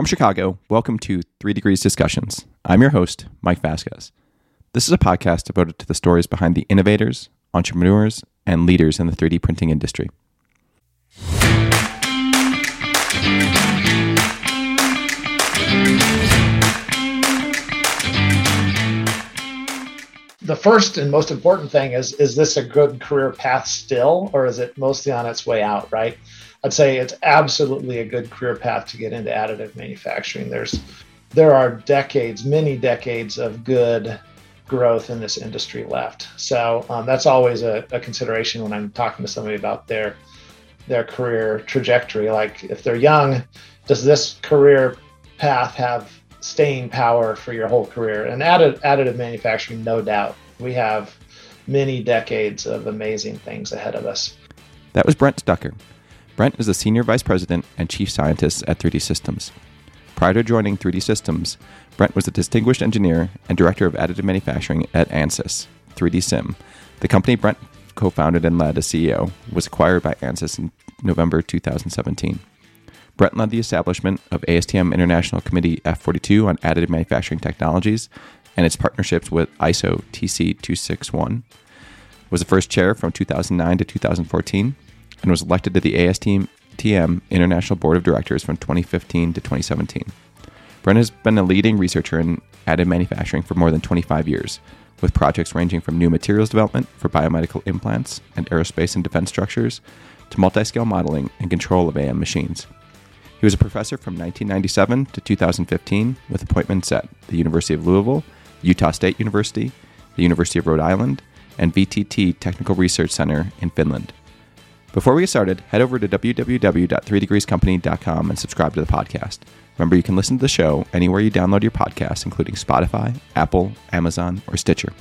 From Chicago, welcome to Three Degrees Discussions. I'm your host, Mike Vasquez. This is a podcast devoted to the stories behind the innovators, entrepreneurs, and leaders in the 3D printing industry. the first and most important thing is is this a good career path still or is it mostly on its way out right i'd say it's absolutely a good career path to get into additive manufacturing there's there are decades many decades of good growth in this industry left so um, that's always a, a consideration when i'm talking to somebody about their their career trajectory like if they're young does this career path have staying power for your whole career. And additive, additive manufacturing, no doubt, we have many decades of amazing things ahead of us. That was Brent Stucker. Brent is the Senior Vice President and Chief Scientist at 3D Systems. Prior to joining 3D Systems, Brent was a distinguished engineer and director of additive manufacturing at Ansys, 3D Sim. The company Brent co founded and led as CEO was acquired by Ansys in November 2017. Brent led the establishment of ASTM International Committee F42 on additive manufacturing technologies and its partnerships with ISO TC 261. Was the first chair from 2009 to 2014 and was elected to the ASTM International Board of Directors from 2015 to 2017. Brent has been a leading researcher in additive manufacturing for more than 25 years, with projects ranging from new materials development for biomedical implants and aerospace and defense structures to multi scale modeling and control of AM machines. He was a professor from 1997 to 2015 with appointments at the University of Louisville, Utah State University, the University of Rhode Island, and VTT Technical Research Center in Finland. Before we get started, head over to www.3degreescompany.com and subscribe to the podcast. Remember, you can listen to the show anywhere you download your podcast, including Spotify, Apple, Amazon, or Stitcher.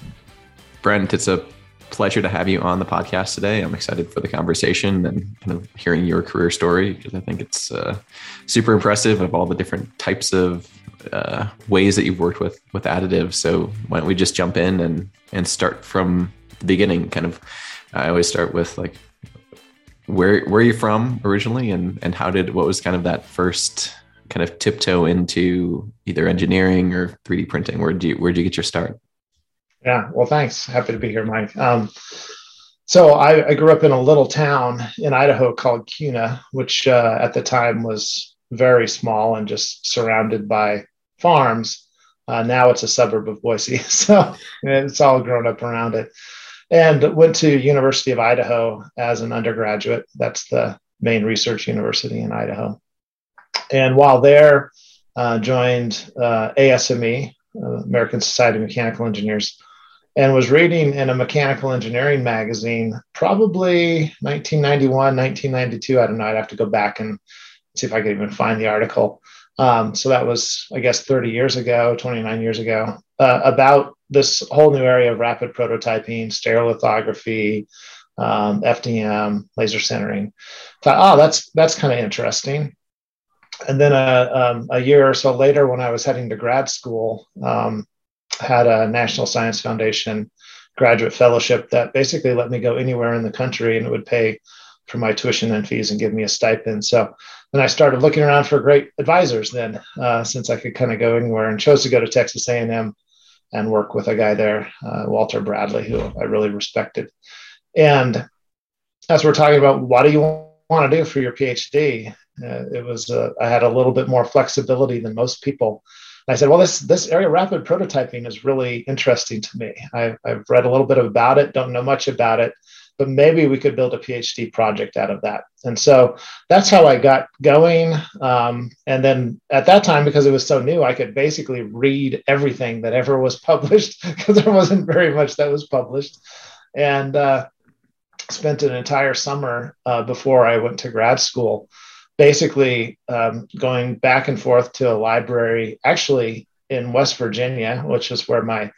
Brent, it's a pleasure to have you on the podcast today. I'm excited for the conversation and kind of hearing your career story because I think it's uh, super impressive of all the different types of uh, ways that you've worked with with additives. So why don't we just jump in and and start from the beginning? Kind of, I always start with like where where are you from originally, and and how did what was kind of that first kind of tiptoe into either engineering or 3D printing? Where did you where did you get your start? Yeah, well, thanks. Happy to be here, Mike. Um, so I, I, grew up in a little town in Idaho called Kuna, which uh, at the time was very small and just surrounded by farms. Uh, now it's a suburb of Boise, so it's all grown up around it. And went to University of Idaho as an undergraduate. That's the main research university in Idaho. And while there, uh, joined uh, ASME, uh, American Society of Mechanical Engineers, and was reading in a mechanical engineering magazine, probably 1991, 1992. I don't know. I'd have to go back and see if I could even find the article. Um, so that was, I guess, 30 years ago, 29 years ago, uh, about this whole new area of rapid prototyping, stereolithography, um, FDM, laser sintering. Thought, oh, that's that's kind of interesting. And then a, uh, um, a year or so later, when I was heading to grad school, um, had a National Science Foundation graduate fellowship that basically let me go anywhere in the country and it would pay for my tuition and fees and give me a stipend. So then I started looking around for great advisors then, uh, since I could kind of go anywhere and chose to go to Texas A&M and work with a guy there, uh, Walter Bradley, who I really respected. And as we're talking about, what do you want to do for your PhD? Uh, it was, uh, I had a little bit more flexibility than most people And I said, well, this this area rapid prototyping is really interesting to me. I, I've read a little bit about it, don't know much about it, but maybe we could build a PhD project out of that. And so that's how I got going. Um, and then at that time, because it was so new, I could basically read everything that ever was published because there wasn't very much that was published. And uh, spent an entire summer uh, before I went to grad school basically um, going back and forth to a library, actually in West Virginia, which is where my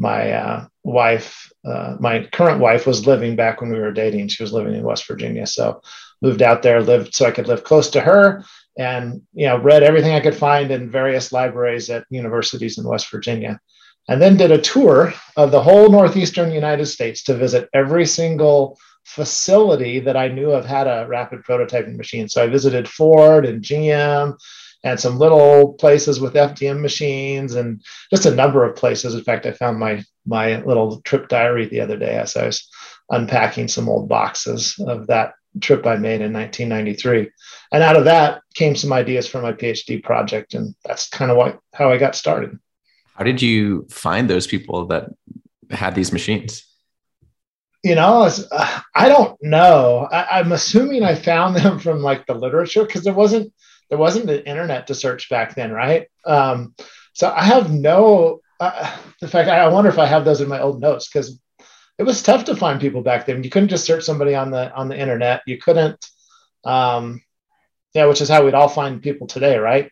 my uh, wife, uh, my current wife, was living back when we were dating. She was living in West Virginia, so moved out there, lived so I could live close to her, and you know read everything I could find in various libraries at universities in West Virginia. And then did a tour of the whole northeastern United States to visit every single facility that I knew of had a rapid prototyping machine. So I visited Ford and GM and some little places with FDM machines and just a number of places. In fact, I found my my little trip diary the other day as I was unpacking some old boxes of that trip I made in 1993. And out of that came some ideas for my PhD project, and that's kind of what how I got started. How did you find those people that had these machines? You know, uh, I don't know. I, I'm assuming I found them from like the literature because there wasn't there wasn't the internet to search back then, right? Um, so I have no. Uh, in fact, I wonder if I have those in my old notes because it was tough to find people back then. You couldn't just search somebody on the on the internet. You couldn't, um, yeah, which is how we'd all find people today, right?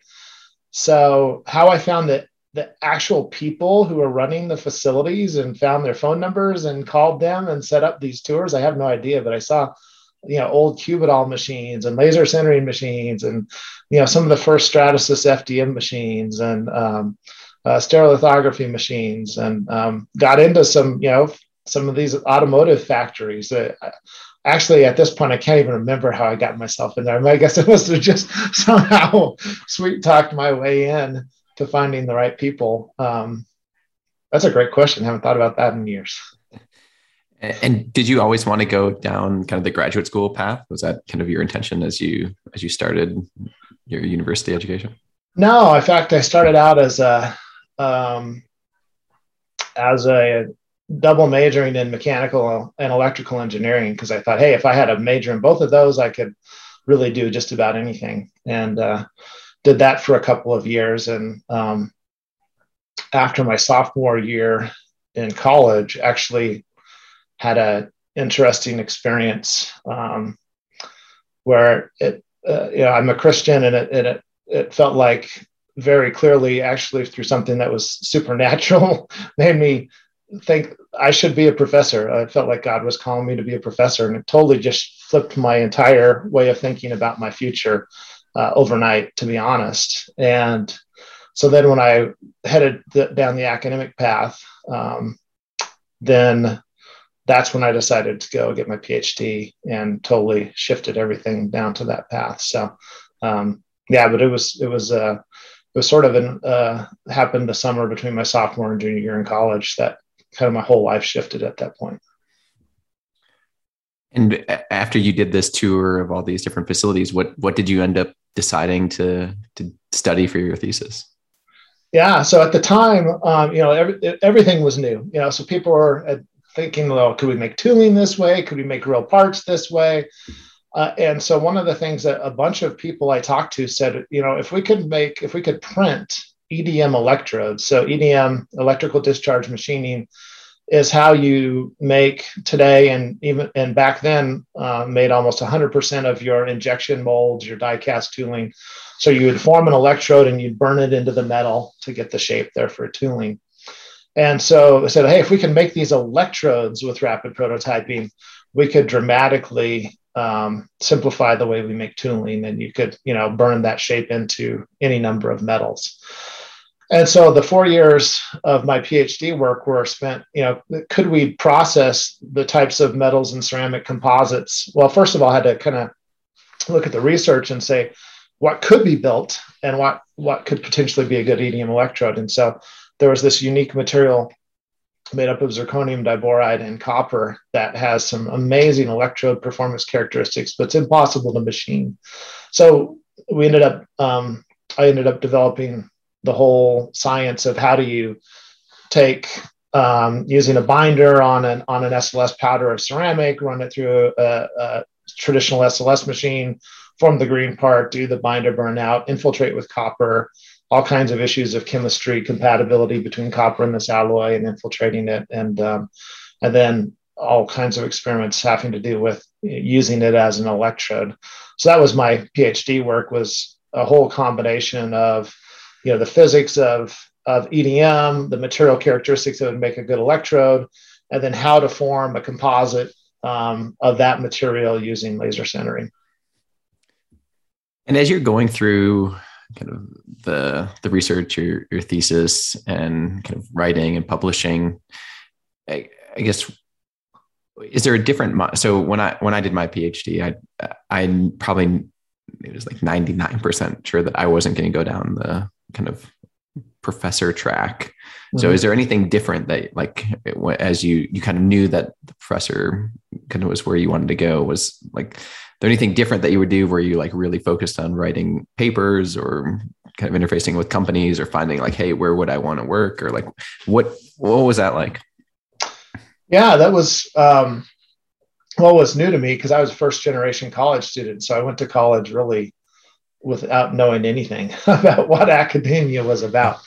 So how I found that the actual people who were running the facilities and found their phone numbers and called them and set up these tours, I have no idea. But I saw, you know, old Cubital machines and laser sintering machines and you know some of the first Stratasys FDM machines and um, uh, stereolithography machines and um, got into some you know some of these automotive factories that actually at this point I can't even remember how I got myself in there. I, mean, I guess it was just somehow sweet talked my way in to finding the right people. Um, that's a great question. I haven't thought about that in years. And did you always want to go down kind of the graduate school path? Was that kind of your intention as you as you started your university education? No, in fact, I started out as a um, as a double majoring in mechanical and electrical engineering because I thought, hey, if I had a major in both of those, I could really do just about anything. And uh, did that for a couple of years. And um, after my sophomore year in college, actually had an interesting experience um, where it, uh, you know, I'm a Christian and it, it, it felt like very clearly actually through something that was supernatural made me think I should be a professor. I felt like God was calling me to be a professor, and it totally just flipped my entire way of thinking about my future uh, overnight, to be honest. And so then when I headed th- down the academic path, um, then that's when I decided to go get my PhD and totally shifted everything down to that path. So, um, yeah, but it was it was uh, was sort of an uh, happened the summer between my sophomore and junior year in college that kind of my whole life shifted at that point. And after you did this tour of all these different facilities, what what did you end up deciding to to study for your thesis? Yeah, so at the time, um, you know, every, everything was new. You know, so people were uh, thinking, well, could we make tooling this way? Could we make real parts this way? Uh, and so one of the things that a bunch of people I talked to said, you know, if we could make, if we could print EDM electrodes. So EDM, electrical discharge machining, is how you make today and even and back then uh, made almost 100% of your injection molds, your die cast tooling. So you would form an electrode and you'd burn it into the metal to get the shape there for tooling. And so I said, hey, if we can make these electrodes with rapid prototyping, we could dramatically um, simplify the way we make tooling, and you could, you know, burn that shape into any number of metals. And so the four years of my PhD work were spent, you know, could we process the types of metals and ceramic composites? Well, first of all, I had to kind of look at the research and say what could be built and what what could potentially be a good EDM electrode. And so there was this unique material made up of zirconium diboride and copper that has some amazing electrode performance characteristics, but it's impossible to machine. So we ended up, um, I ended up developing the whole science of how do you take um, using a binder on an on an SLS powder of ceramic, run it through a, a traditional SLS machine, form the green part, do the binder burnout, infiltrate with copper, all kinds of issues of chemistry compatibility between copper and this alloy and infiltrating it, and um, and then all kinds of experiments having to do with using it as an electrode. So that was my PhD work was a whole combination of you know the physics of of EDM, the material characteristics that would make a good electrode, and then how to form a composite um, of that material using laser sintering. And as you're going through kind of the the research, your your thesis, and kind of writing and publishing, I, I guess is there a different so when I when I did my PhD, I I probably it was like 99% sure that I wasn't going to go down the kind of professor track. Mm-hmm. So is there anything different that like as you you kind of knew that the professor kind of was where you wanted to go was like there anything different that you would do where you like really focused on writing papers or kind of interfacing with companies or finding like hey where would I want to work or like what what was that like? Yeah, that was um well was new to me because I was a first generation college student. So I went to college really without knowing anything about what academia was about.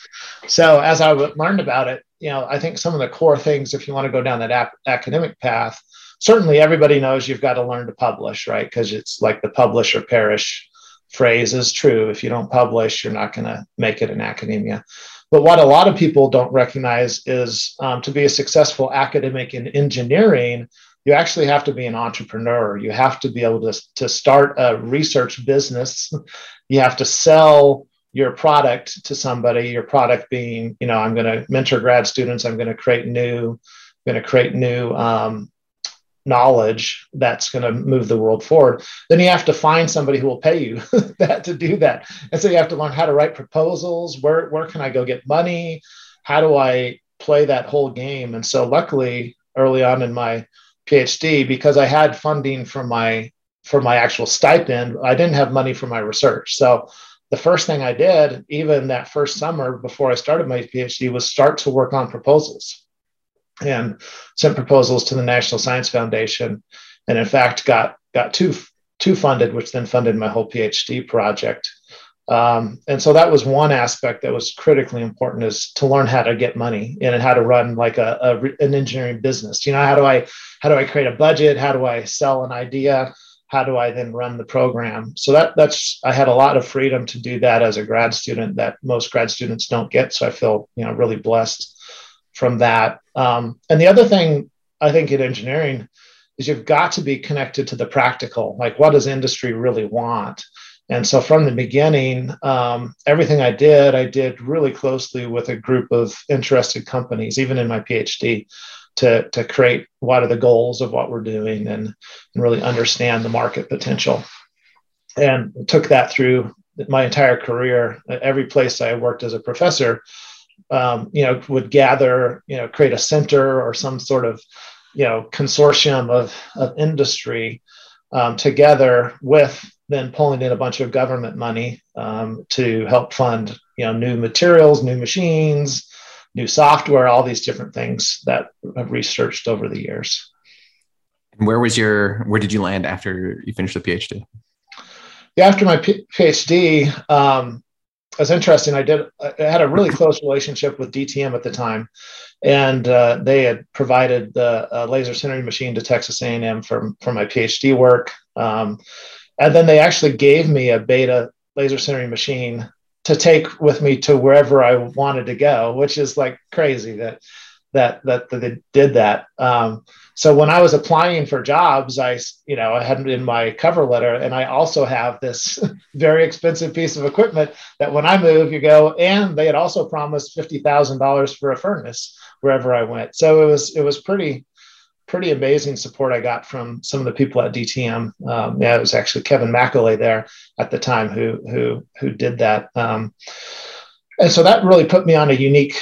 So as I learned about it, you know, I think some of the core things, if you want to go down that ap- academic path, certainly everybody knows you've got to learn to publish, right? Because it's like the publish or perish phrase is true. If you don't publish, you're not going to make it in academia. But what a lot of people don't recognize is um, to be a successful academic in engineering, you actually have to be an entrepreneur. You have to be able to, to start a research business. You have to sell your product to somebody, your product being, you know, I'm going to mentor grad students, I'm going to create new, going to create new um, knowledge that's going to move the world forward. Then you have to find somebody who will pay you that to do that. And so you have to learn how to write proposals. Where, where can I go get money? How do I play that whole game? And so luckily early on in my PhD because I had funding for my for my actual stipend. I didn't have money for my research. So the first thing I did, even that first summer before I started my PhD, was start to work on proposals and sent proposals to the National Science Foundation. And in fact, got got two two funded, which then funded my whole PhD project. Um, and so that was one aspect that was critically important is to learn how to get money and how to run like a, a, an engineering business. You know, how do I how do I create a budget? How do I sell an idea? How do I then run the program? So that that's I had a lot of freedom to do that as a grad student that most grad students don't get. So I feel you know really blessed from that. Um, and the other thing I think in engineering is you've got to be connected to the practical. Like, what does industry really want? And so from the beginning, um, everything I did, I did really closely with a group of interested companies, even in my PhD, to, to create what are the goals of what we're doing and, and really understand the market potential. And took that through my entire career. Every place I worked as a professor, um, you know, would gather, you know, create a center or some sort of, you know, consortium of, of industry um, together with then pulling in a bunch of government money um, to help fund you know new materials new machines new software all these different things that i've researched over the years. And where was your where did you land after you finished the phd yeah, after my P- phd it was interesting i did i had a really close relationship with dtm at the time and uh, they had provided the uh, laser sintering machine to texas a&m for, for my phd work um, and then they actually gave me a beta laser sintering machine to take with me to wherever I wanted to go, which is like crazy that that that, that they did that. Um, so when I was applying for jobs, I you know I had in my cover letter, and I also have this very expensive piece of equipment that when I move, you go, and they had also promised fifty thousand dollars for a furnace wherever I went. So it was it was pretty pretty amazing support I got from some of the people at DTM. Um, yeah, it was actually Kevin McAlea there at the time who who who did that. Um, and so that really put me on a unique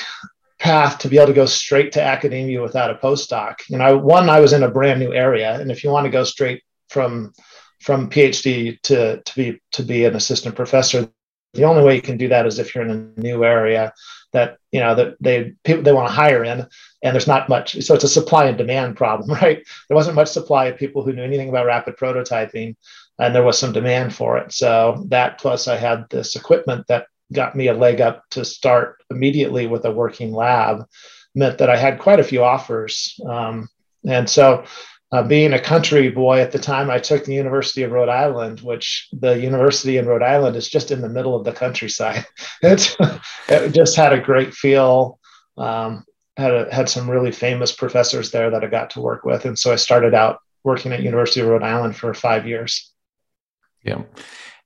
path to be able to go straight to academia without a postdoc. You know, one, I was in a brand new area, and if you want to go straight from from PhD to to be to be an assistant professor, the only way you can do that is if you're in a new area that you know that they people they want to hire in and there's not much so it's a supply and demand problem right there wasn't much supply of people who knew anything about rapid prototyping and there was some demand for it so that plus i had this equipment that got me a leg up to start immediately with a working lab meant that i had quite a few offers um, and so uh, being a country boy at the time, I took the University of Rhode Island, which the university in Rhode Island is just in the middle of the countryside. It's, it just had a great feel. Um, had a, had some really famous professors there that I got to work with, and so I started out working at University of Rhode Island for five years. Yeah.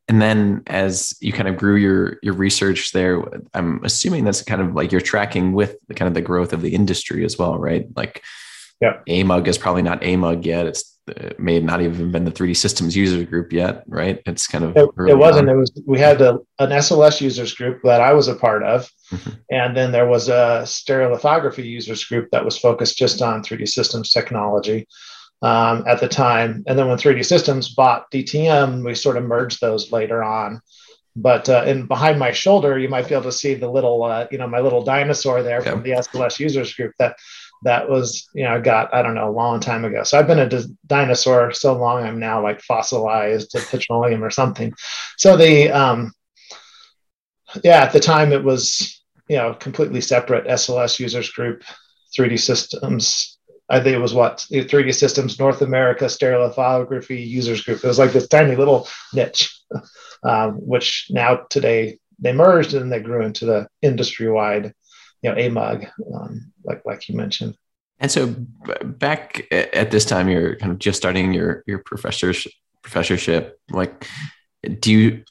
And then as you kind of grew your your research there, I'm assuming that's kind of like you're tracking with the kind of the growth of the industry as well, right? Like yeah. AMUG is probably not AMUG yet. It's it may not even been the 3D systems user group yet, right? It's kind of it, it wasn't. On. It was we had a, an SLS users group that I was a part of, mm-hmm. and then there was a stereolithography users group that was focused just on 3D systems technology um, at the time. And then when 3D Systems bought DTM, we sort of merged those later on. But uh, and behind my shoulder, you might be able to see the little, uh, you know, my little dinosaur there from the SLS users group that that was, you know, got I don't know a long time ago. So I've been a d- dinosaur so long, I'm now like fossilized to petroleum or something. So the, um, yeah, at the time it was, you know, completely separate SLS users group, 3D Systems I think it was what 3D Systems North America Stereolithography Users Group. It was like this tiny little niche, um, which now today they merged and they grew into the industry wide, you know, AMUG, um, like like you mentioned. And so back at this time, you're kind of just starting your your professorship. Professorship, like, do you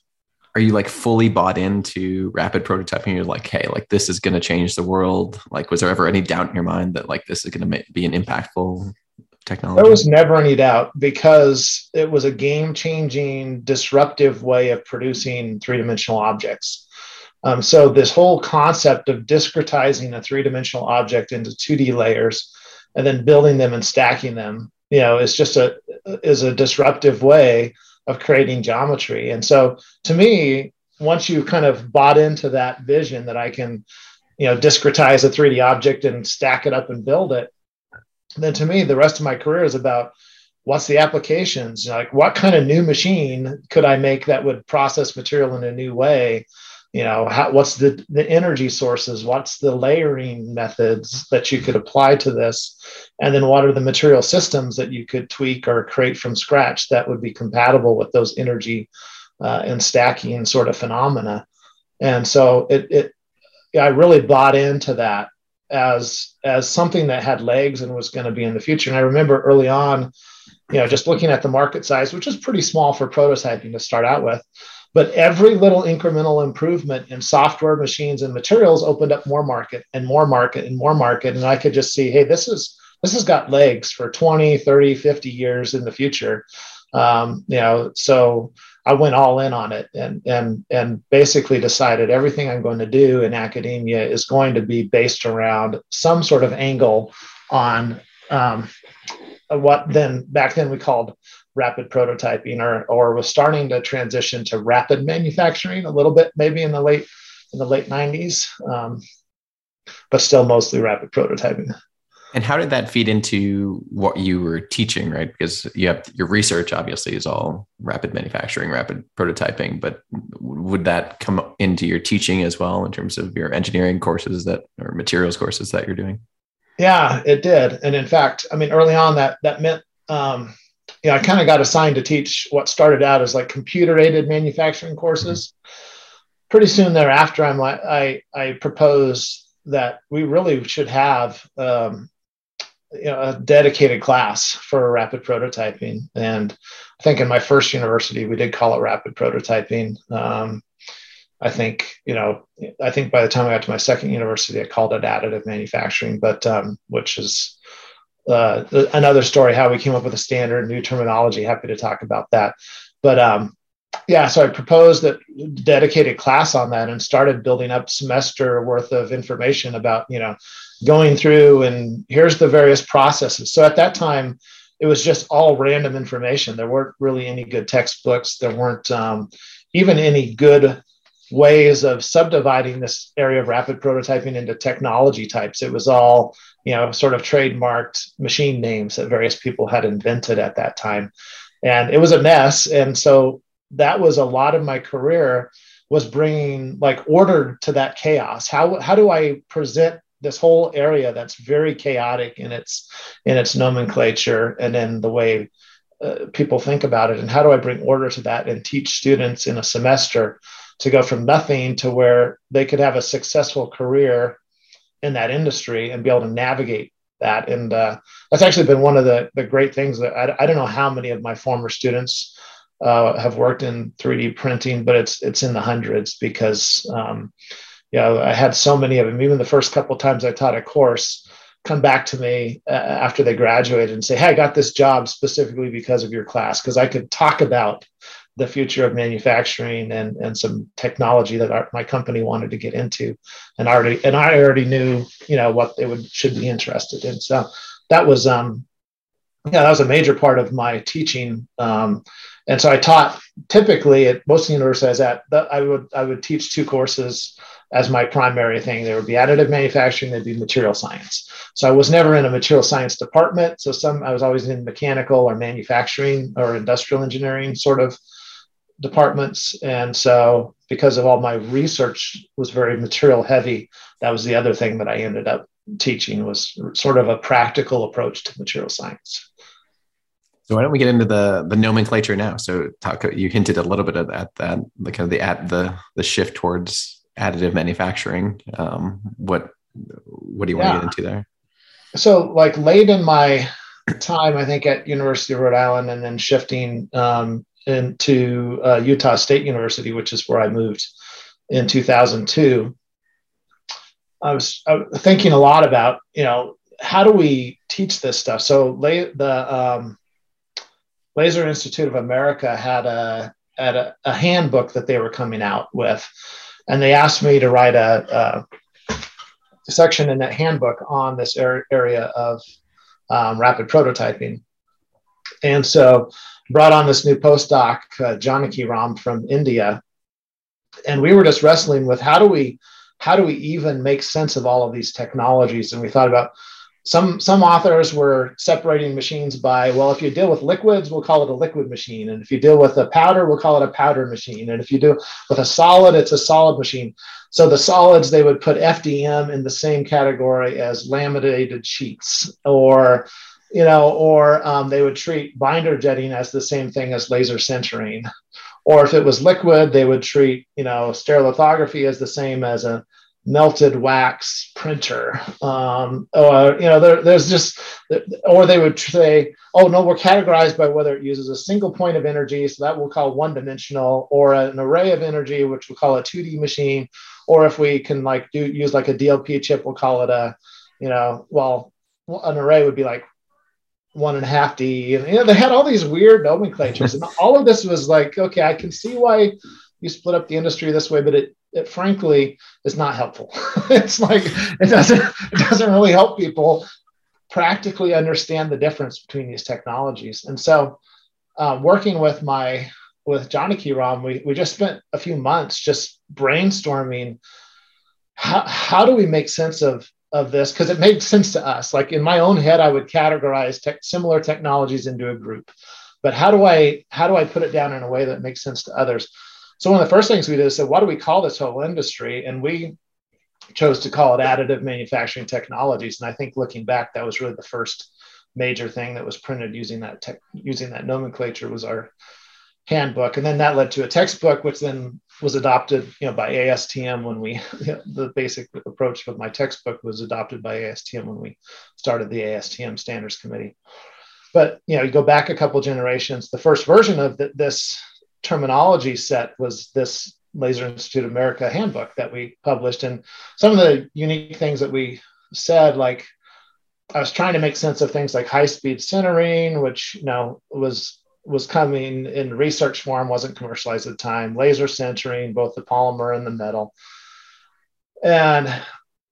are you like fully bought into rapid prototyping? You're like hey like this is going to change the world. Like was there ever any doubt in your mind that like this is going to be an impactful technology? There was never any doubt because it was a game changing disruptive way of producing three-dimensional objects. Um, so this whole concept of discretizing a three-dimensional object into 2d layers and then building them and stacking them you know is just a is a disruptive way of creating geometry. And so to me, once you kind of bought into that vision that I can, you know, discretize a 3D object and stack it up and build it, then to me, the rest of my career is about what's the applications like what kind of new machine could i make that would process material in a new way you know how, what's the, the energy sources? What's the layering methods that you could apply to this? And then what are the material systems that you could tweak or create from scratch that would be compatible with those energy uh, and stacking sort of phenomena? And so it, it i really bought into that as as something that had legs and was going to be in the future. And i remember early on you know just looking at the market size which is pretty small for prototyping to start out with but every little incremental improvement in software, machines, and materials opened up more market and more market and more market. And I could just see, hey, this is this has got legs for 20, 30, 50 years in the future. Um, you know, so I went all in on it and and and basically decided everything I'm going to do in academia is going to be based around some sort of angle on um, what then back then we called rapid prototyping or or was starting to transition to rapid manufacturing a little bit maybe in the late in the late 90s um, but still mostly rapid prototyping. And how did that feed into what you were teaching right? Because you have your research obviously is all rapid manufacturing rapid prototyping but would that come into your teaching as well in terms of your engineering courses that or materials courses that you're doing? Yeah it did. And in fact i mean early on that that meant um, yeah, I kind of got assigned to teach what started out as like computer aided manufacturing courses. Pretty soon thereafter, I'm like, I, I proposed that we really should have um, you know, a dedicated class for rapid prototyping. And I think in my first university, we did call it rapid prototyping. Um, I think, you know, I think by the time I got to my second university, I called it additive manufacturing, but um, which is uh, another story how we came up with a standard new terminology. Happy to talk about that. But um, yeah, so I proposed that dedicated class on that and started building up semester worth of information about you know going through and here's the various processes. So at that time, it was just all random information. There weren't really any good textbooks. There weren't um, even any good ways of subdividing this area of rapid prototyping into technology types. It was all you know, sort of trademarked machine names that various people had invented at that time. And it was a mess. And so that was a lot of my career was bringing like order to that chaos. How, how do I present this whole area that's very chaotic in its in its nomenclature and in the way uh, people think about it and how do i bring order to that and teach students in a semester to go from nothing to where they could have a successful career in that industry and be able to navigate that. And uh, that's actually been one of the, the great things that I, I don't know how many of my former students uh, have worked in 3D printing, but it's it's in the hundreds because um, you know I had so many of them. Even the first couple times I taught a course, come back to me uh, after they graduated and say, Hey, I got this job specifically because of your class, because I could talk about the future of manufacturing and, and some technology that our, my company wanted to get into. And already, and I already knew, you know, what they would, should be interested in. So that was, um, yeah, that was a major part of my teaching. Um, and so I taught typically at most universities at I would I would teach two courses as my primary thing. There would be additive manufacturing, there'd be material science. So I was never in a material science department. So some I was always in mechanical or manufacturing or industrial engineering sort of departments. And so because of all my research was very material heavy, that was the other thing that I ended up teaching was sort of a practical approach to material science. So why don't we get into the the nomenclature now? So talk. You hinted a little bit at that, that the kind of the at the the shift towards additive manufacturing. Um, what what do you yeah. want to get into there? So like late in my time, I think at University of Rhode Island, and then shifting um, into uh, Utah State University, which is where I moved in 2002. I was, thinking a lot about you know how do we teach this stuff. So late the um, Laser Institute of America had a had a, a, handbook that they were coming out with, and they asked me to write a, a section in that handbook on this er- area of um, rapid prototyping. And so brought on this new postdoc, uh, Janaki Ram from India, and we were just wrestling with how do we how do we even make sense of all of these technologies? And we thought about some some authors were separating machines by well if you deal with liquids we'll call it a liquid machine. And if you deal with a powder we'll call it a powder machine. And if you do with a solid it's a solid machine. So the solids they would put fdm in the same category as laminated sheets or you know or um, they would treat binder jetting as the same thing as laser sintering or if it was liquid they would treat you know stereolithography as the same as a melted wax printer. Um, or, you know, there, there's just, or they would say, oh, no, we're categorized by whether it uses a single point of energy. So that we'll call one dimensional or an array of energy, which we'll call a 2D machine. Or if we can like do use like a DLP chip, we'll call it a, you know, well, an array would be like one and a half D. And you know, they had all these weird nomenclatures. and all of this was like, okay, I can see why you split up the industry this way, but it it frankly is not helpful. it's like it doesn't it doesn't really help people practically understand the difference between these technologies. And so, uh, working with my with Janaki Ram, we we just spent a few months just brainstorming how how do we make sense of of this because it made sense to us. Like in my own head, I would categorize te- similar technologies into a group, but how do I how do I put it down in a way that makes sense to others? So one of the first things we did is said, what do we call this whole industry? And we chose to call it additive manufacturing technologies. And I think looking back, that was really the first major thing that was printed using that tech, using that nomenclature was our handbook. And then that led to a textbook, which then was adopted, you know, by ASTM when we, you know, the basic approach of my textbook was adopted by ASTM when we started the ASTM standards committee. But, you know, you go back a couple generations, the first version of the, this terminology set was this Laser Institute of America handbook that we published. And some of the unique things that we said, like I was trying to make sense of things like high speed sintering, which you know was was coming in research form, wasn't commercialized at the time. Laser sintering, both the polymer and the metal. And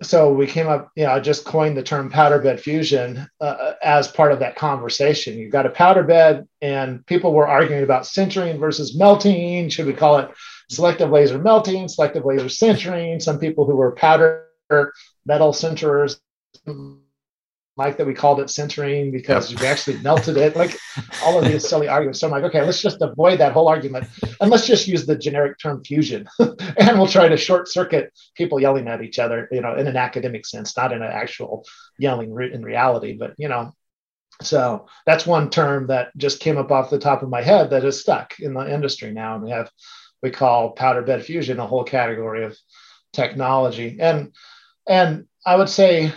so we came up, you know, I just coined the term powder bed fusion uh, as part of that conversation. You've got a powder bed, and people were arguing about sintering versus melting. Should we call it selective laser melting, selective laser sintering? Some people who were powder metal sinterers like that we called it sintering because yep. we actually melted it. Like all of these silly arguments. So I'm like, okay, let's just avoid that whole argument and let's just use the generic term fusion. and we'll try to short circuit people yelling at each other, you know, in an academic sense, not in an actual yelling in reality, but you know. So that's one term that just came up off the top of my head that is stuck in the industry now. And we have we call powder bed fusion a whole category of technology. And and I would say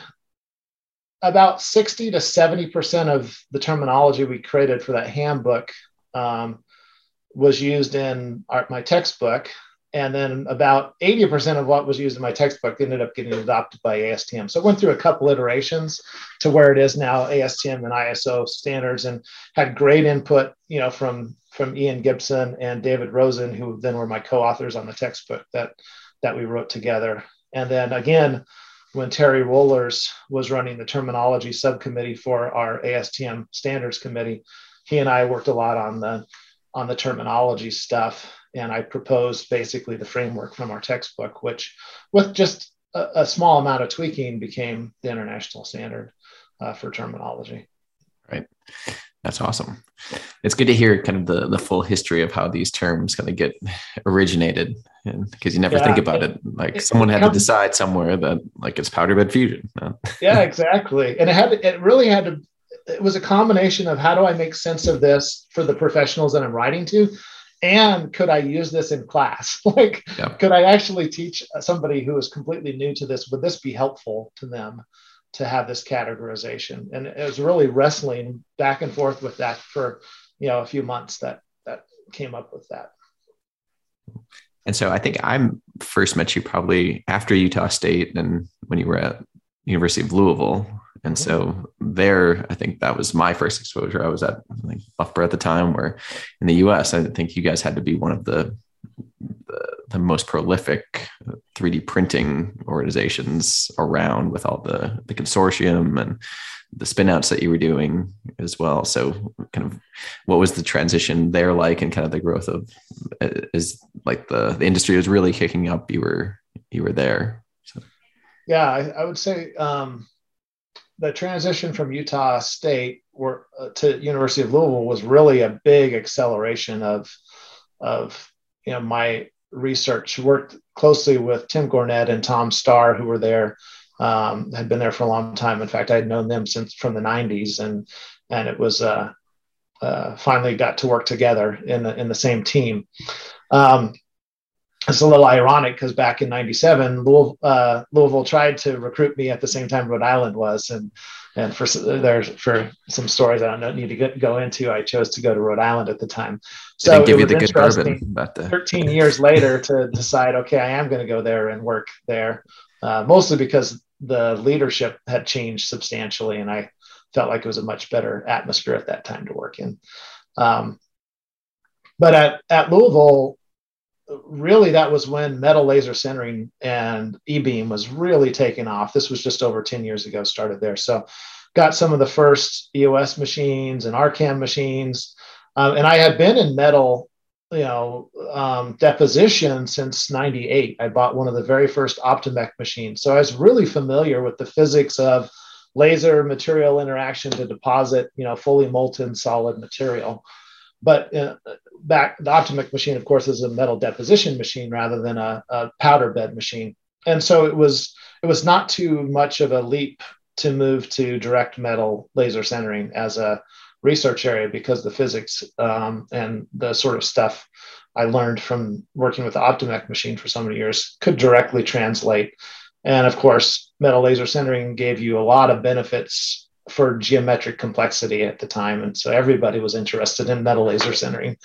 about 60 to 70% of the terminology we created for that handbook um, was used in our, my textbook. and then about 80% of what was used in my textbook ended up getting adopted by ASTM. So it went through a couple iterations to where it is now ASTM and ISO standards and had great input, you know, from from Ian Gibson and David Rosen, who then were my co-authors on the textbook that that we wrote together. And then again, when Terry Wohlers was running the terminology subcommittee for our ASTM standards committee, he and I worked a lot on the on the terminology stuff and I proposed basically the framework from our textbook, which, with just a, a small amount of tweaking, became the international standard uh, for terminology. Right. That's awesome. It's good to hear kind of the, the full history of how these terms kind of get originated because you never yeah, think about it. Like it, someone it had comes, to decide somewhere that like it's powder bed fusion. yeah, exactly. And it had it really had to it was a combination of how do I make sense of this for the professionals that I'm writing to, and could I use this in class? like, could I actually teach somebody who is completely new to this? Would this be helpful to them to have this categorization? And it was really wrestling back and forth with that for you know a few months that that came up with that. And so I think I first met you probably after Utah State and when you were at University of Louisville. And so there, I think that was my first exposure. I was at like Loughborough at the time, where in the U.S., I think you guys had to be one of the the, the most prolific 3D printing organizations around, with all the the consortium and the spinouts that you were doing as well. So, kind of, what was the transition there like, and kind of the growth of is like the the industry was really kicking up. You were you were there. So. Yeah, I, I would say. Um, the transition from Utah State uh, to University of Louisville was really a big acceleration of of you know my research. Worked closely with Tim Gornet and Tom Starr, who were there, um, had been there for a long time. In fact, I had known them since from the '90s, and and it was uh, uh, finally got to work together in the, in the same team. Um, it's a little ironic because back in 97 louisville, uh, louisville, tried to recruit me at the same time rhode island was and and for there's for some stories i don't need to get, go into i chose to go to rhode island at the time. So give you the good bourbon but the... 13 years later to decide okay i am going to go there and work there uh, mostly because the leadership had changed substantially and i felt like it was a much better atmosphere at that time to work in. Um, but at, at louisville really that was when metal laser sintering and e-beam was really taking off. This was just over 10 years ago started there. So got some of the first eos machines and arcam machines. Um, and i had been in metal you know um, deposition since 98 i bought one of the very first optomec machines. So i was really familiar with the physics of laser material interaction to deposit you know fully molten solid material but uh, back the Optomec machine, of course, is a metal deposition machine rather than a, a, powder bed machine. And so it was it was not too much of a leap to move to direct metal laser sintering as a research area because the physics um, and the sort of stuff I learned from working with the Optomec machine for so many years could directly translate. And of course, metal laser sintering gave you a lot of benefits for geometric complexity at the time. And so everybody was interested in metal laser sintering.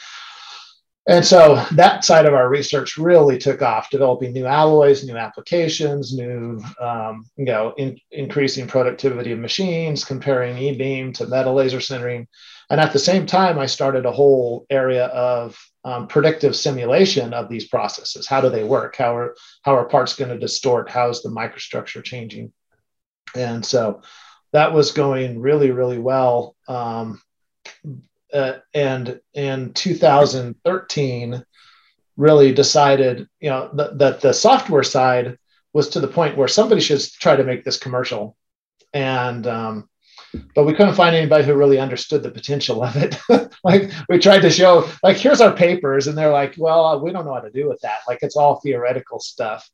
And so that side of our research really took off, developing new alloys, new applications, new, um, you know, in, increasing productivity of machines, comparing e-beam to metal laser sintering. And at the same time, I started a whole area of um, predictive simulation of these processes. How do they work? How are, how are parts going to distort? How is the microstructure changing? And so that was going really, really well. Um, uh, and in 2013, really decided, you know, th- that the software side was to the point where somebody should try to make this commercial. And um, but we couldn't find anybody who really understood the potential of it. like we tried to show, like, here's our papers, and they're like, well, we don't know how to do with that. Like it's all theoretical stuff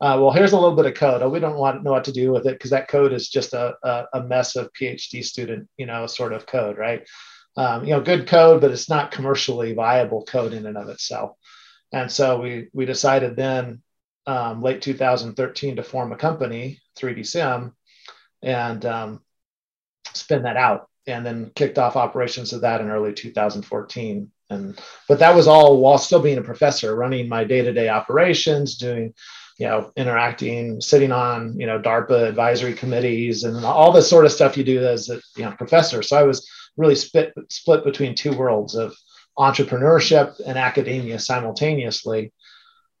uh, well, here's a little bit of code. Oh, we don't want to know what to do with it because that code is just a, a, a, mess of PhD student, you know, sort of code, right? Um, you know, good code, but it's not commercially viable code in and of itself. And so we we decided then, um, late 2013, to form a company, 3D Sim, and um, spin that out, and then kicked off operations of that in early 2014. and but that was all while still being a professor, running my day to day operations, doing you know interacting, sitting on you know DARPA advisory committees, and all the sort of stuff you do as a you know professor. So I was really split split between two worlds of entrepreneurship and academia simultaneously,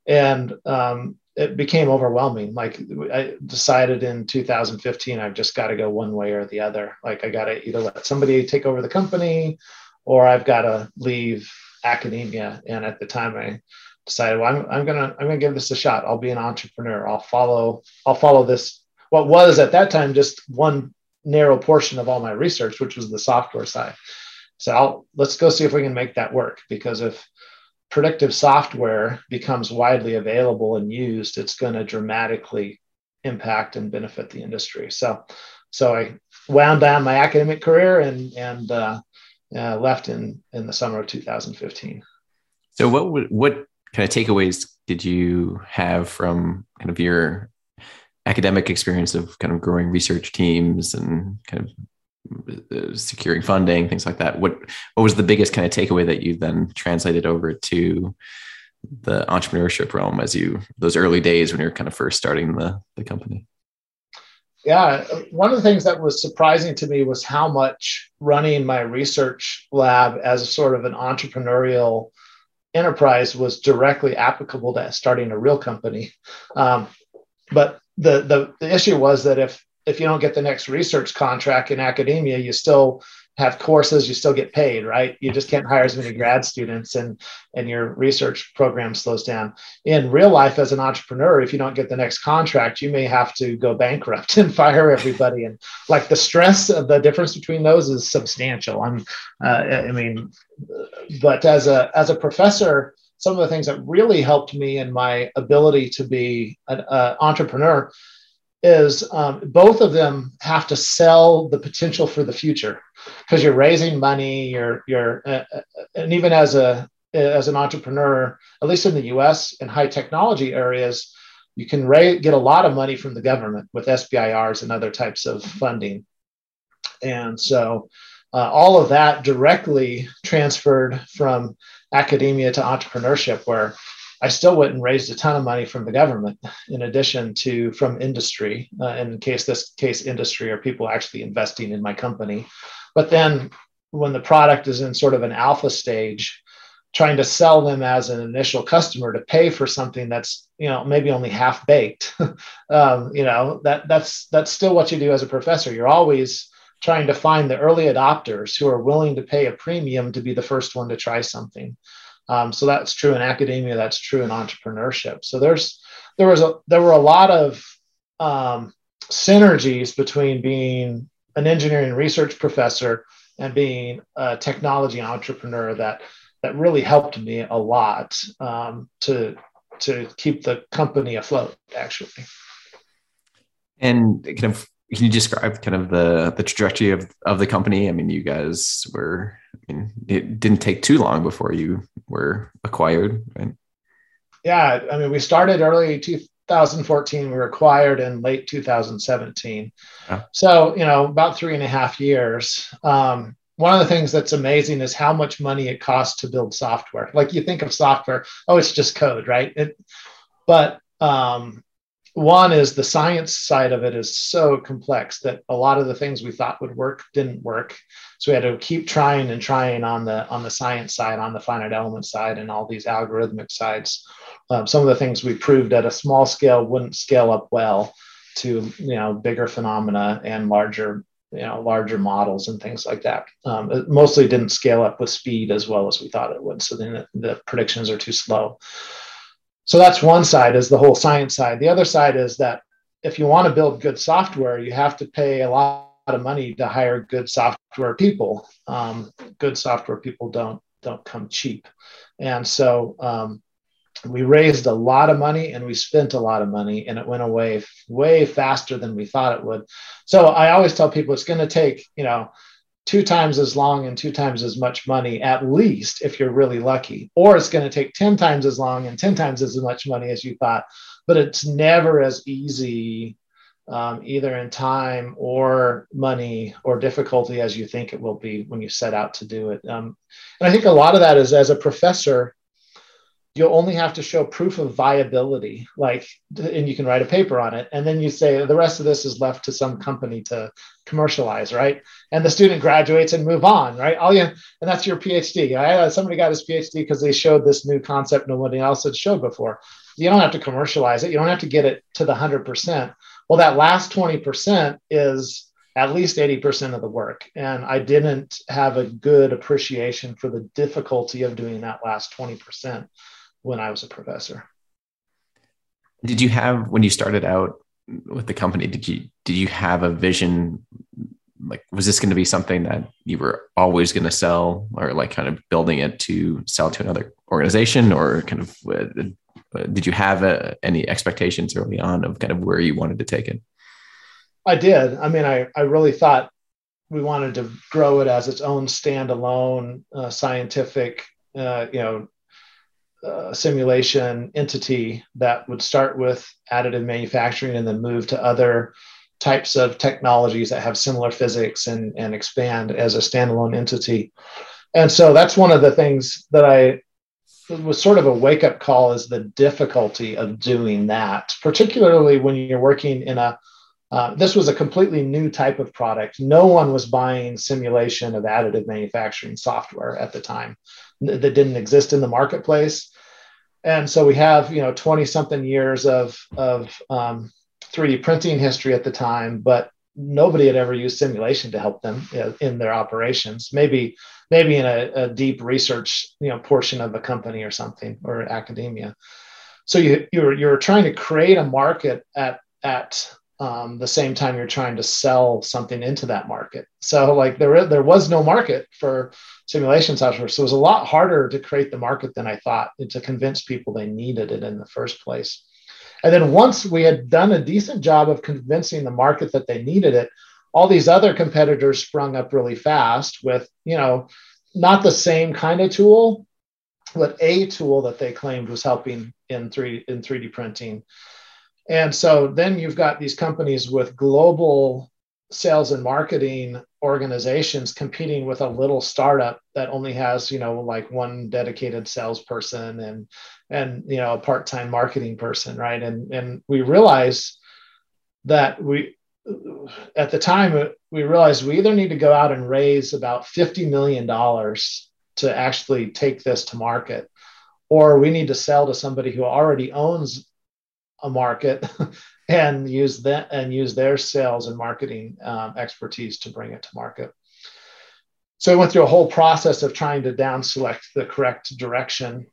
and um, it became overwhelming. Like I decided in 2015, I've just got to go one way or the other. Like I got to either let somebody take over the company, or I've got to leave academia. And at the time, I decided, well, I'm, I'm gonna I'm gonna give this a shot. I'll be an entrepreneur. I'll follow I'll follow this. What was at that time just one narrow portion of all my research, which was the software side. So I'll, let's go see if we can make that work. Because if predictive software becomes widely available and used, it's going to dramatically impact and benefit the industry. So, so I wound down my academic career and and uh, uh, left in in the summer of 2015. So, what would, what kind of takeaways did you have from kind of your academic experience of kind of growing research teams and kind of uh, securing funding, things like that. What what was the biggest kind of takeaway that you then translated over to the entrepreneurship realm as you those early days when you're kind of first starting the the company? Yeah, one of the things that was surprising to me was how much running my research lab as a sort of an entrepreneurial enterprise was directly applicable to starting a real company. Um, but the, the the issue was that if if you don't get the next research contract in academia, you still have courses, you still get paid, right? You just can't hire as many grad students and and your research program slows down. In real life as an entrepreneur, if you don't get the next contract, you may have to go bankrupt and fire everybody. And like the stress of the difference between those is substantial. I'm uh, I mean, but as a as a professor, some of the things that really helped me in my ability to be an uh, entrepreneur is um, both of them have to sell the potential for the future because you're raising money you're you're uh, uh, and even as a as an entrepreneur at least in the us in high technology areas you can raise, get a lot of money from the government with sbirs and other types of funding. And so uh, all of that directly transferred from academia to entrepreneurship where I still went and raised a ton of money from the government, in addition to from industry. Uh, in case this case, industry are people actually investing in my company. But then, when the product is in sort of an alpha stage, trying to sell them as an initial customer to pay for something that's you know maybe only half baked, um, you know that that's that's still what you do as a professor. You're always trying to find the early adopters who are willing to pay a premium to be the first one to try something. Um, so that's true in academia. That's true in entrepreneurship. So there's there was a there were a lot of um, synergies between being an engineering research professor and being a technology entrepreneur that that really helped me a lot um, to to keep the company afloat. Actually, and kind of can you describe kind of the the trajectory of of the company? I mean, you guys were. I mean, it didn't take too long before you were acquired, right? Yeah, I mean, we started early 2014. We were acquired in late 2017. Yeah. So, you know, about three and a half years. Um, one of the things that's amazing is how much money it costs to build software. Like you think of software, oh, it's just code, right? It, but um, one is the science side of it is so complex that a lot of the things we thought would work didn't work. So we had to keep trying and trying on the on the science side on the finite element side and all these algorithmic sides. Um, some of the things we proved at a small scale wouldn't scale up well to you know bigger phenomena and larger you know larger models and things like that. Um, it mostly didn't scale up with speed as well as we thought it would. So then the, the predictions are too slow so that's one side is the whole science side. The other side is that if you want to build good software, you have to pay a lot of money to hire good software people. Um, good software people don't don't come cheap, and so um, we raised a lot of money and we spent a lot of money, and it went away way faster than we thought it would. So I always tell people it's going to take you know two times as long and two times as much money at least if you're really lucky or it's going to take 10 times as long and 10 times as much money as you thought but it's never as easy um, either in time or money or difficulty as you think it will be when you set out to do it. Um, and I think a lot of that is as a professor, you'll only have to show proof of viability, like, and you can write a paper on it. And then you say the rest of this is left to some company to commercialize, right? And the student graduates and move on, right? Oh, All you, and that's your PhD. I, uh, somebody got his PhD because they showed this new concept nobody else had showed before. You don't have to commercialize it. You don't have to get it to the 100%. Well, that last 20% is at least 80% of the work. And I didn't have a good appreciation for the difficulty of doing that last 20% when I was a professor. Did you have when you started out with the company? Did you did you have a vision? Like, was this going to be something that you were always going to sell, or like kind of building it to sell to another organization, or kind of uh, did you have uh, any expectations early on of kind of where you wanted to take it? I did. I mean, I I really thought we wanted to grow it as its own standalone uh, scientific, uh, you know, uh, simulation entity that would start with additive manufacturing and then move to other types of technologies that have similar physics and, and expand as a standalone entity. And so that's one of the things that I was sort of a wake up call is the difficulty of doing that, particularly when you're working in a uh, this was a completely new type of product. No one was buying simulation of additive manufacturing software at the time that didn't exist in the marketplace. And so we have, you know, 20 something years of, of um, 3D printing history at the time, but nobody had ever used simulation to help them in their operations. Maybe, maybe in a, a deep research, you know, portion of a company or something or academia. So you, you're, you're trying to create a market at, at um, the same time you're trying to sell something into that market. So like there, there was no market for simulation software. So it was a lot harder to create the market than I thought to convince people they needed it in the first place. And then once we had done a decent job of convincing the market that they needed it, all these other competitors sprung up really fast with, you know, not the same kind of tool, but a tool that they claimed was helping in 3 in 3D printing and so then you've got these companies with global sales and marketing organizations competing with a little startup that only has, you know, like one dedicated salesperson and and you know a part-time marketing person, right? And and we realize that we at the time we realized we either need to go out and raise about 50 million dollars to actually take this to market or we need to sell to somebody who already owns a market and use that and use their sales and marketing um, expertise to bring it to market. So I went through a whole process of trying to down select the correct direction.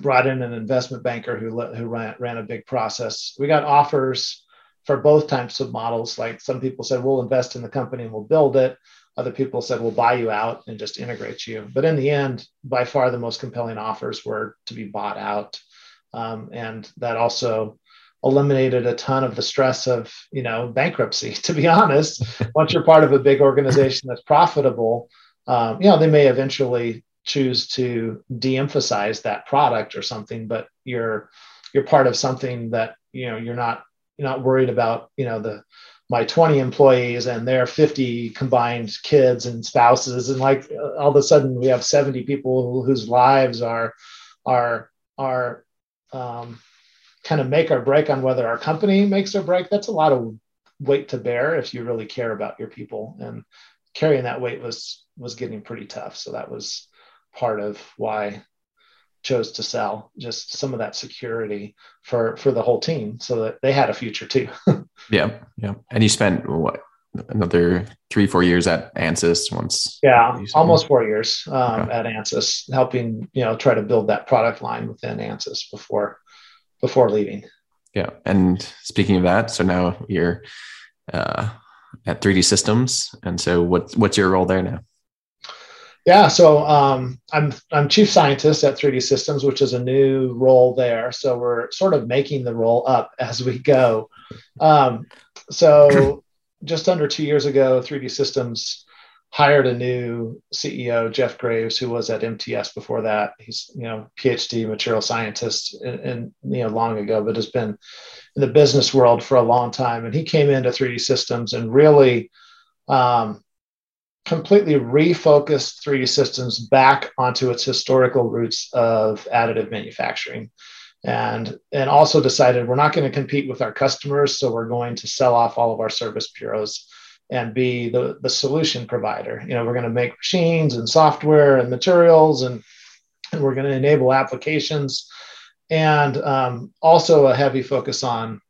Brought in an investment banker who who ran, ran a big process. We got offers for both types of models. Like some people said, we'll invest in the company and we'll build it. Other people said, we'll buy you out and just integrate you. But in the end, by far the most compelling offers were to be bought out um, and that also eliminated a ton of the stress of you know bankruptcy to be honest. Once you're part of a big organization that's profitable um, you know they may eventually choose to de-emphasize that product or something but you're you're part of something that you know you're not you're not worried about you know the my 20 employees and their 50 combined kids and spouses. And like all of a sudden we have 70 people whose lives are are are um, kind of make or break on whether our company makes or break, that's a lot of weight to bear if you really care about your people. And carrying that weight was was getting pretty tough. So that was part of why chose to sell just some of that security for for the whole team so that they had a future too. yeah, yeah. And you spent what another three four years at ansys once yeah almost four years um, at ansys helping you know try to build that product line within ansys before before leaving yeah and speaking of that so now you're uh, at 3d systems and so what, what's your role there now yeah, so um, I'm I'm chief scientist at 3D Systems, which is a new role there. So we're sort of making the role up as we go. Um, so just under two years ago, 3D Systems hired a new CEO, Jeff Graves, who was at MTS before that. He's you know PhD material scientist and, and you know long ago, but has been in the business world for a long time. And he came into 3D Systems and really um, completely refocused 3D Systems back onto its historical roots of additive manufacturing. And, and also decided we're not going to compete with our customers, so we're going to sell off all of our service bureaus and be the, the solution provider. You know, we're going to make machines and software and materials, and, and we're going to enable applications, and um, also a heavy focus on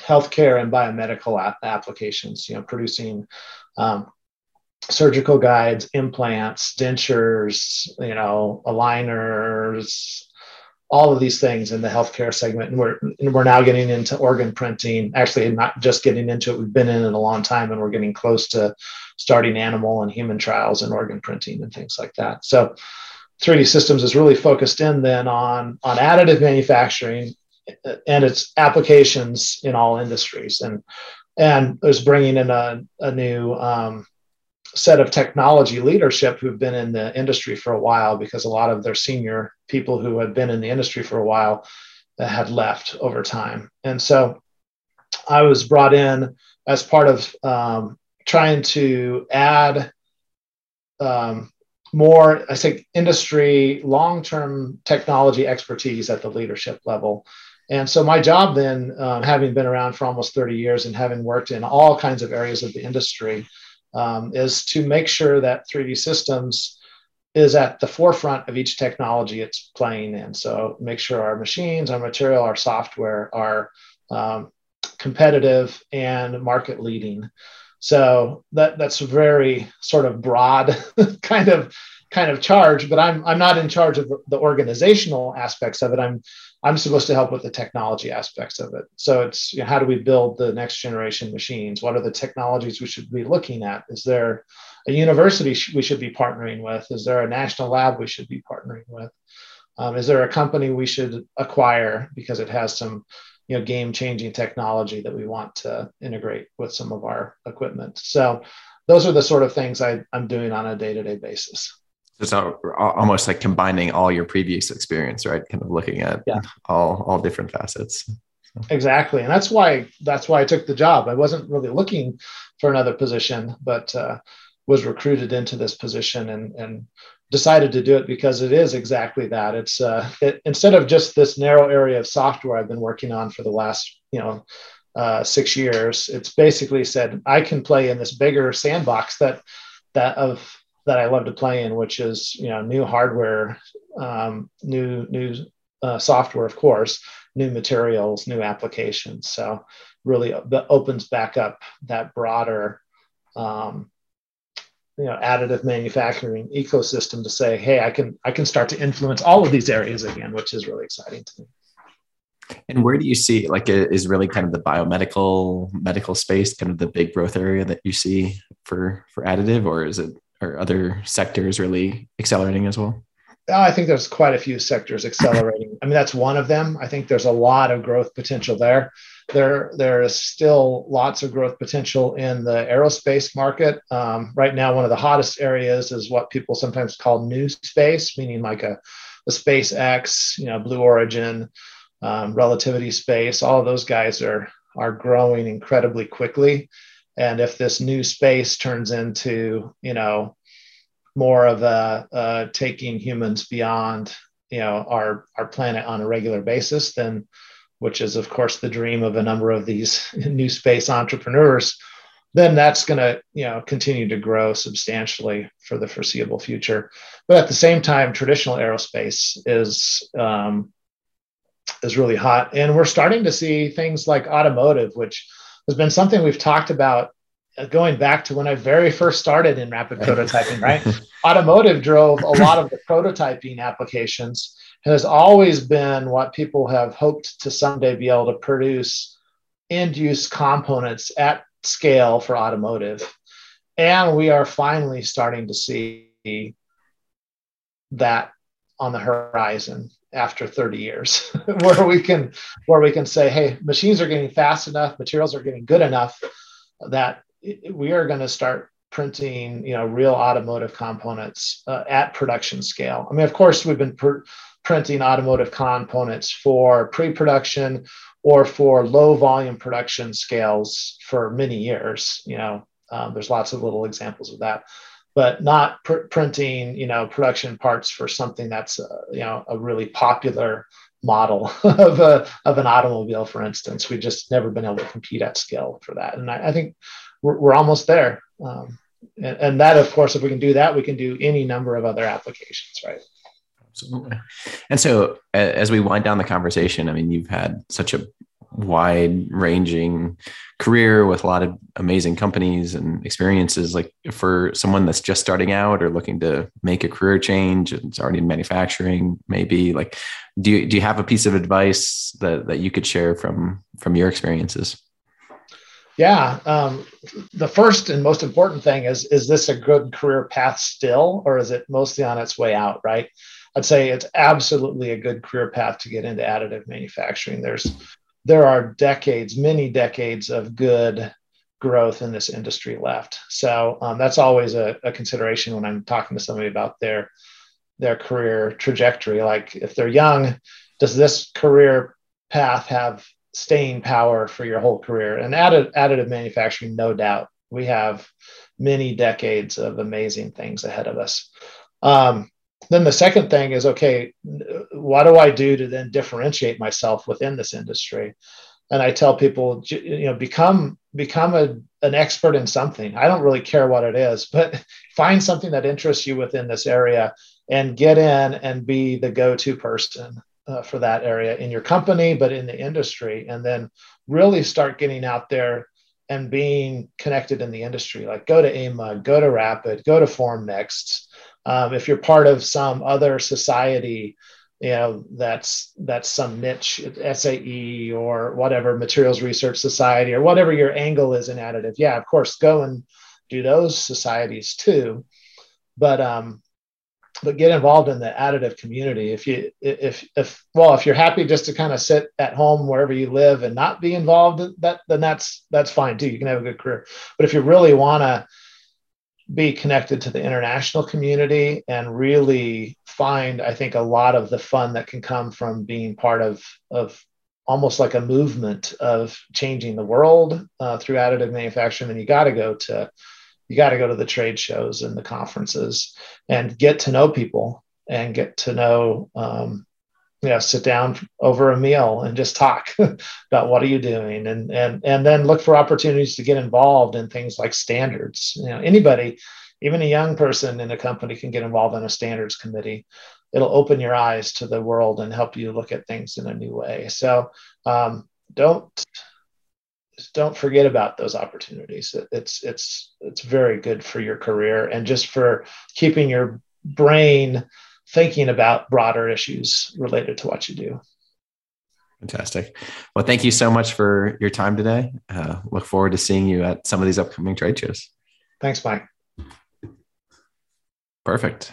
healthcare and biomedical ap- applications. You know, producing um, surgical guides, implants, dentures, you know, aligners, all of these things in the healthcare segment. And we're, and we're now getting into organ printing. Actually, not just getting into it, we've been in it a long time and we're getting close to starting animal and human trials and organ printing and things like that. So 3D Systems is really focused in then on, on additive manufacturing and its applications in all industries. And, and is bringing in a, a new um, set of technology leadership who've been in the industry for a while because a lot of their senior people who had been in the industry for a while had left over time. And so I was brought in as part of um, trying to add um, more, I think, industry long term technology expertise at the leadership level. And so my job then, um, having been around for almost 30 years and having worked in all kinds of areas of the industry, um, is to make sure that 3D systems is at the forefront of each technology it's playing in. So make sure our machines, our material, our software are um, competitive and market leading. So that that's very sort of broad kind of kind of charge, but I'm I'm not in charge of the organizational aspects of it. I'm I'm supposed to help with the technology aspects of it. So it's you know, how do we build the next generation machines? What are the technologies we should be looking at? Is there a university we should be partnering with? Is there a national lab we should be partnering with? Um, is there a company we should acquire because it has some you know game changing technology that we want to integrate with some of our equipment? So those are the sort of things I, I'm doing on a day to day basis it's almost like combining all your previous experience right? Kind of looking at yeah. all all different facets. Exactly. And that's why that's why i took the job. I wasn't really looking for another position but uh, was recruited into this position and and decided to do it because it is exactly that. It's uh, it, instead of just this narrow area of software i've been working on for the last you know uh, six years it's basically said i can play in this bigger sandbox that that of that I love to play in, which is you know new hardware, um, new new uh, software, of course, new materials, new applications. So really opens back up that broader, um, you know, additive manufacturing ecosystem to say, hey, I can I can start to influence all of these areas again, which is really exciting to me. And where do you see like is really kind of the biomedical medical space kind of the big growth area that you see for for additive, or is it or other sectors really accelerating as well? I think there's quite a few sectors accelerating. I mean, that's one of them. I think there's a lot of growth potential there. There, there is still lots of growth potential in the aerospace market. Um, right now, one of the hottest areas is what people sometimes call new space, meaning like a, a SpaceX, you know, Blue Origin, um, Relativity Space. All of those guys are are growing incredibly quickly and if this new space turns into you know more of a, a taking humans beyond you know our our planet on a regular basis then which is of course the dream of a number of these new space entrepreneurs then that's going to you know continue to grow substantially for the foreseeable future. But at the same time traditional aerospace is um, is really hot. And we're starting to see things like automotive which has been something we've talked about uh, going back to when I very first started in rapid prototyping, right? Automotive drove a lot of the prototyping applications, has always been what people have hoped to someday be able to produce end use components at scale for automotive. And we are finally starting to see that on the horizon after 30 years where we can where we can say hey machines are getting fast enough materials are getting good enough that we are going to start printing, you know, real automotive components uh, at production scale. I mean, of course, we've been pr- printing automotive components for pre-production or for low volume production scales for many years. You know, um, there's lots of little examples of that, but not pr- printing, you know, production parts for something that's, uh, you know, a really popular model of a of an automobile, for instance. We've just never been able to compete at scale for that, and I, I think we're, we're almost there. Um, and, and that, of course, if we can do that, we can do any number of other applications, right? Absolutely. And so, as we wind down the conversation, I mean, you've had such a wide ranging career with a lot of amazing companies and experiences. Like for someone that's just starting out or looking to make a career change and it's already in manufacturing maybe like do you, do you have a piece of advice that, that you could share from from your experiences? Yeah um, the first and most important thing is is this a good career path still or is it mostly on its way out right? I'd say it's absolutely a good career path to get into additive manufacturing. There's there are decades, many decades of good growth in this industry left. So um, that's always a, a, consideration when I'm talking to somebody about their their career trajectory. Like if they're young, does this career path have staying power for your whole career? And additive, additive manufacturing, no doubt, we have many decades of amazing things ahead of us. Um, then the second thing is okay what do i do to then differentiate myself within this industry? And i tell people you know become become a, an expert in something. I don't really care what it is but find something that interests you within this area and get in and be the go-to person uh, for that area in your company but in the industry and then really start getting out there and being connected in the industry. Like go to AMUG go to rapid go to formnext um, if you're part of some other society, you know that's that's some niche SAE or whatever materials research society or whatever your angle is in additive. Yeah, of course, go and do those societies too. But um, but get involved in the additive community if you if if well if you're happy just to kind of sit at home wherever you live and not be involved that then that's that's fine too you can have a good career but if you really want to be connected to the international community and really find i think a lot of the fun that can come from being part of of almost like a movement of changing the world uh, through additive manufacturing. And you got to go to you got to go to the trade shows and the conferences and get to know people and get to know um, you know sit down over a meal and just talk about what are you doing and and and then look for opportunities to get involved in things like standards. You know anybody even a young person in a company can get involved in a standards committee. It'll open your eyes to the world and help you look at things in a new way. So um, don't don't forget about those opportunities. It's it's it's very good for your career and just for keeping your brain thinking about broader issues related to what you do. Fantastic. Well, thank you so much for your time today. Uh, look forward to seeing you at some of these upcoming trade shows. Thanks, Mike. Perfect.